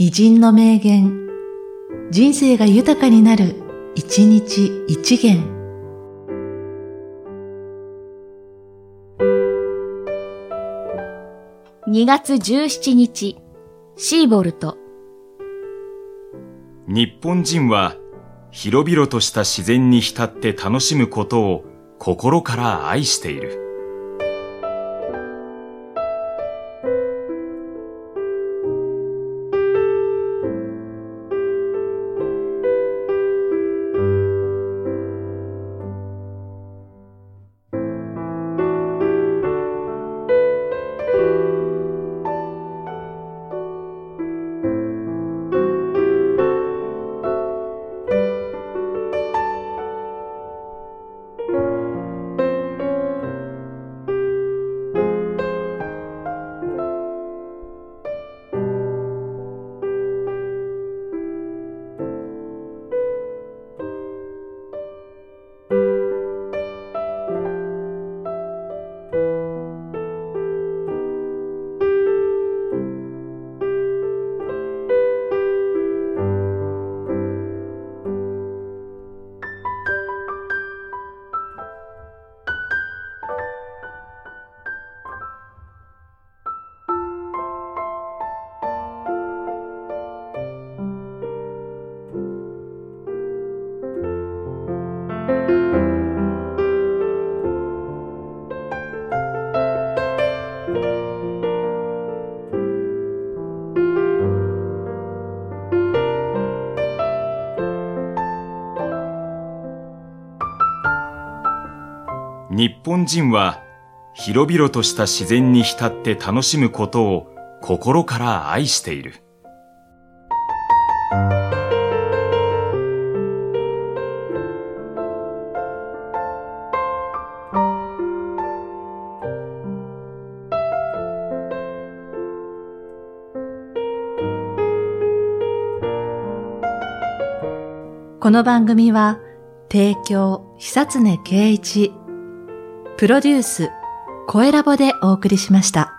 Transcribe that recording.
偉人の名言、人生が豊かになる、一日一元。2月17日、シーボルト。日本人は広々とした自然に浸って楽しむことを心から愛している。日本人は広々とした自然に浸って楽しむことを心から愛している。この番組は、提供、久常圭一、プロデュース、声ラボでお送りしました。